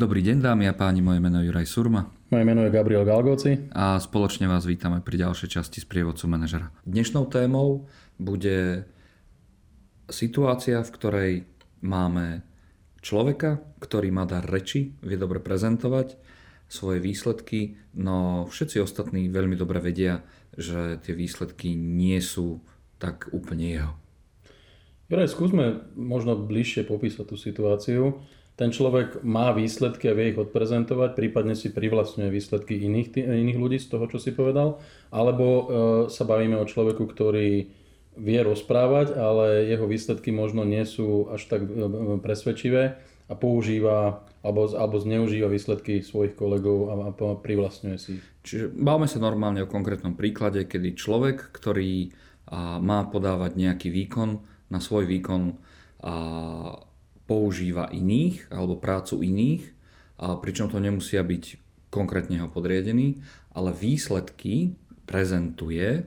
Dobrý deň dámy a páni, moje meno je Juraj Surma. Moje meno je Gabriel Galgoci. A spoločne vás vítame pri ďalšej časti z prievodcu manažera. Dnešnou témou bude situácia, v ktorej máme človeka, ktorý má dar reči, vie dobre prezentovať svoje výsledky, no všetci ostatní veľmi dobre vedia, že tie výsledky nie sú tak úplne jeho. Juraj, skúsme možno bližšie popísať tú situáciu. Ten človek má výsledky a vie ich odprezentovať, prípadne si privlastňuje výsledky iných, iných ľudí z toho, čo si povedal, alebo e, sa bavíme o človeku, ktorý vie rozprávať, ale jeho výsledky možno nie sú až tak e, presvedčivé a používa alebo, alebo zneužíva výsledky svojich kolegov a, a privlastňuje si Čiže bavme sa normálne o konkrétnom príklade, kedy človek, ktorý a, má podávať nejaký výkon, na svoj výkon a, používa iných alebo prácu iných, pričom to nemusia byť konkrétne ho podriadený, ale výsledky prezentuje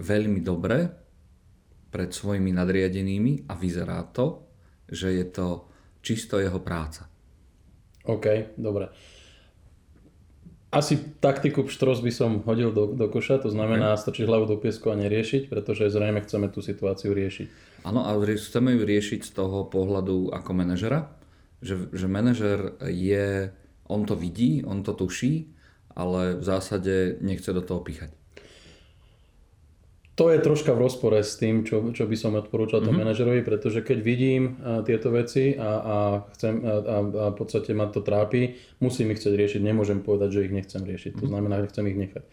veľmi dobre pred svojimi nadriadenými a vyzerá to, že je to čisto jeho práca. OK, dobre. Asi taktiku pštros by som hodil do, do koša, to znamená okay. strčiť hlavu do piesku a neriešiť, pretože zrejme chceme tú situáciu riešiť. Áno, a chceme ju riešiť z toho pohľadu ako manažera, že, že manažer je, on to vidí, on to tuší, ale v zásade nechce do toho píchať. To je troška v rozpore s tým, čo, čo by som odporúčal mm-hmm. tomu manažerovi, pretože keď vidím a, tieto veci a, a, chcem, a, a, a v podstate ma to trápi, musím ich chcieť riešiť, nemôžem povedať, že ich nechcem riešiť. Mm-hmm. To mhm. znamená, že chcem ich nechať.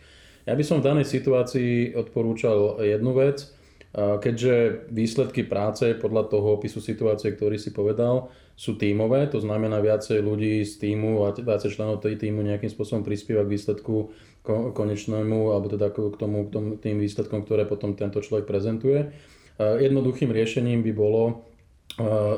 Ja by som v danej situácii odporúčal jednu vec, keďže výsledky práce podľa toho opisu situácie, ktorý si povedal, sú tímové, to znamená viacej ľudí z týmu a viacej členov tej týmu nejakým spôsobom prispieva k výsledku konečnému, alebo teda k tomu, k tomu, tým výsledkom, ktoré potom tento človek prezentuje. Jednoduchým riešením by bolo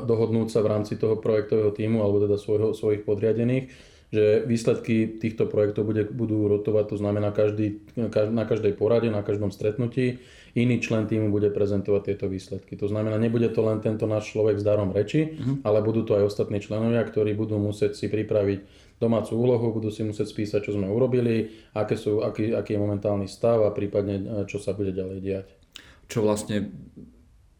dohodnúť sa v rámci toho projektového týmu alebo teda svojho, svojich podriadených, že výsledky týchto projektov bude, budú rotovať, to znamená každý, na každej porade, na každom stretnutí iný člen týmu bude prezentovať tieto výsledky. To znamená, nebude to len tento náš človek s darom reči, uh-huh. ale budú to aj ostatní členovia, ktorí budú musieť si pripraviť domácu úlohu, budú si musieť spísať, čo sme urobili, aké sú, aký, aký je momentálny stav a prípadne e, čo sa bude ďalej diať. Čo vlastne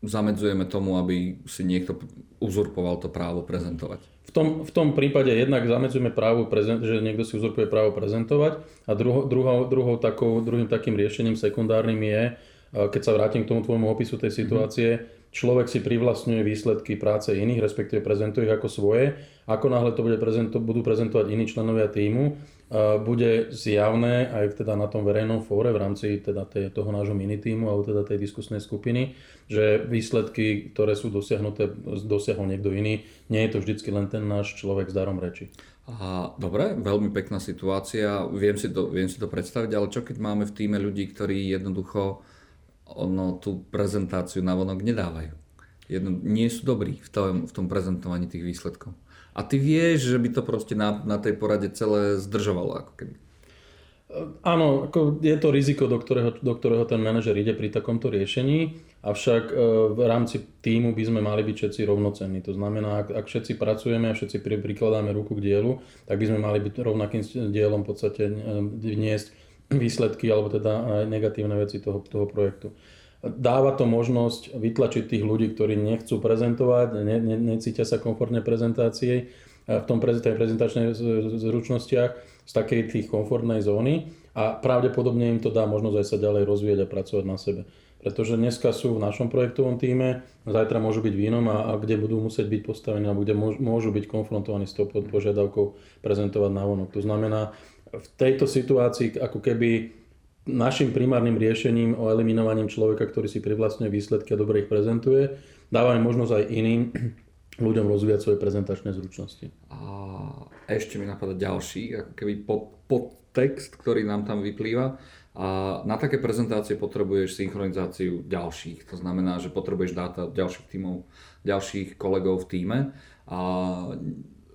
zamedzujeme tomu, aby si niekto uzurpoval to právo prezentovať. V tom, v tom prípade jednak zamedzujeme právo, že niekto si uzurpuje právo prezentovať a druho, druhou, druhou takou, druhým takým riešením sekundárnym je, keď sa vrátim k tomu tvojmu opisu tej situácie, človek si privlastňuje výsledky práce iných, respektíve prezentuje ich ako svoje. Ako náhle to bude prezento- budú prezentovať iní členovia týmu, bude zjavné aj teda na tom verejnom fóre v rámci teda tej, toho nášho týmu alebo teda tej diskusnej skupiny, že výsledky, ktoré sú dosiahnuté, dosiahol niekto iný. Nie je to vždycky len ten náš človek s darom reči. A, dobre, veľmi pekná situácia, viem si, to, viem si to predstaviť, ale čo keď máme v týme ľudí, ktorí jednoducho ono tú prezentáciu na vonok nedávajú. Jedno, nie sú dobrí v tom, v tom prezentovaní tých výsledkov. A ty vieš, že by to proste na, na tej porade celé zdržovalo. Ako keby. Áno, ako je to riziko, do ktorého, do ktorého ten manažer ide pri takomto riešení, avšak e, v rámci týmu by sme mali byť všetci rovnocenní. To znamená, ak, ak všetci pracujeme a všetci prikladáme ruku k dielu, tak by sme mali byť rovnakým dielom v podstate e, vniesť výsledky alebo teda negatívne veci toho, toho projektu. Dáva to možnosť vytlačiť tých ľudí, ktorí nechcú prezentovať, ne, ne, necítia sa komfortne prezentácie v tom prezentačnej zručnostiach z takej tých komfortnej zóny a pravdepodobne im to dá možnosť aj sa ďalej rozvíjať a pracovať na sebe. Pretože dneska sú v našom projektovom týme, zajtra môžu byť v inom a, a kde budú musieť byť postavení alebo kde môžu byť konfrontovaní s tou požiadavkou prezentovať na vonok. To znamená, v tejto situácii ako keby našim primárnym riešením o eliminovaním človeka, ktorý si privlastňuje výsledky a dobre ich prezentuje, dávame možnosť aj iným ľuďom rozvíjať svoje prezentačné zručnosti. A ešte mi napadá ďalší, ako keby pod, podtext, ktorý nám tam vyplýva. A na také prezentácie potrebuješ synchronizáciu ďalších. To znamená, že potrebuješ dáta ďalších tímov, ďalších kolegov v týme. A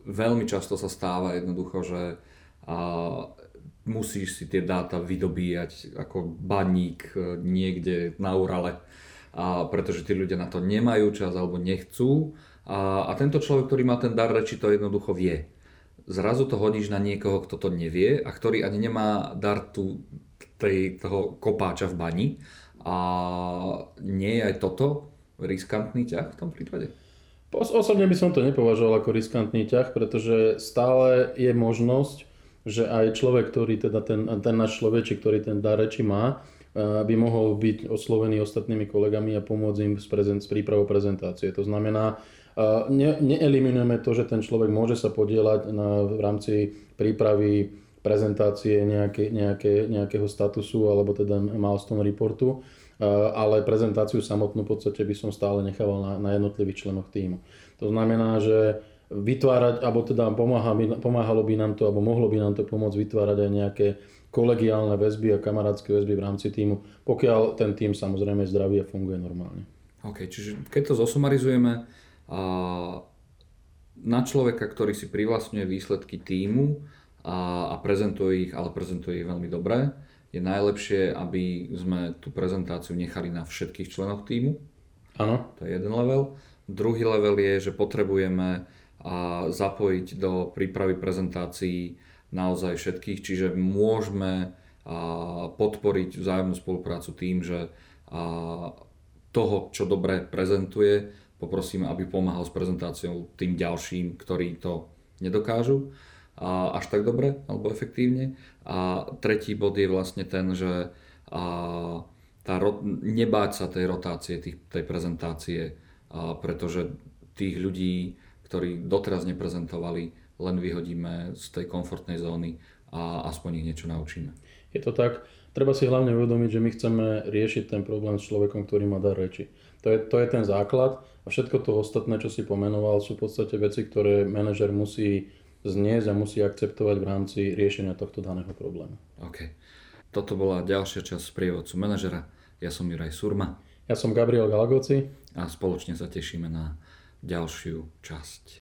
veľmi často sa stáva jednoducho, že a musíš si tie dáta vydobíjať ako baník e, niekde na Urale, a pretože tí ľudia na to nemajú čas alebo nechcú. A, a tento človek, ktorý má ten dar reči, to jednoducho vie. zrazu to hodíš na niekoho, kto to nevie a ktorý ani nemá dar tu, tej, toho kopáča v bani. A nie je aj toto riskantný ťah v tom prípade? Osobne by som to nepovažoval ako riskantný ťah, pretože stále je možnosť, že aj človek, ktorý teda ten, ten náš človečik, ktorý ten dar reči má, eh, by mohol byť oslovený ostatnými kolegami a pomôcť im s, prezent, s prípravou prezentácie. To znamená, eh, ne, neeliminujeme to, že ten človek môže sa podielať na, v rámci prípravy prezentácie nejaké, nejaké, nejakého statusu alebo teda milestone reportu, Eh, ale prezentáciu samotnú v podstate by som stále nechával na, na jednotlivých členoch týmu. To znamená, že vytvárať, alebo teda pomáha, pomáhalo by nám to, alebo mohlo by nám to pomôcť vytvárať aj nejaké kolegiálne väzby a kamarátske väzby v rámci týmu, pokiaľ ten tým samozrejme zdravý a funguje normálne. OK, čiže keď to zosumarizujeme, na človeka, ktorý si privlastňuje výsledky týmu a, a prezentuje ich, ale prezentuje ich veľmi dobre, je najlepšie, aby sme tú prezentáciu nechali na všetkých členoch týmu. Áno. To je jeden level. Druhý level je, že potrebujeme a zapojiť do prípravy prezentácií naozaj všetkých, čiže môžeme podporiť vzájomnú spoluprácu tým, že toho, čo dobre prezentuje, poprosíme, aby pomáhal s prezentáciou tým ďalším, ktorí to nedokážu až tak dobre alebo efektívne. A tretí bod je vlastne ten, že tá, nebáť sa tej rotácie, tej prezentácie, pretože tých ľudí, ktorí doteraz neprezentovali, len vyhodíme z tej komfortnej zóny a aspoň ich niečo naučíme. Je to tak. Treba si hlavne uvedomiť, že my chceme riešiť ten problém s človekom, ktorý má dar reči. To je, to je ten základ a všetko to ostatné, čo si pomenoval, sú v podstate veci, ktoré manažer musí zniesť a musí akceptovať v rámci riešenia tohto daného problému. OK. Toto bola ďalšia časť prievodcu manažera. Ja som Juraj Surma. Ja som Gabriel Galgoci. A spoločne sa tešíme na ďalšiu časť.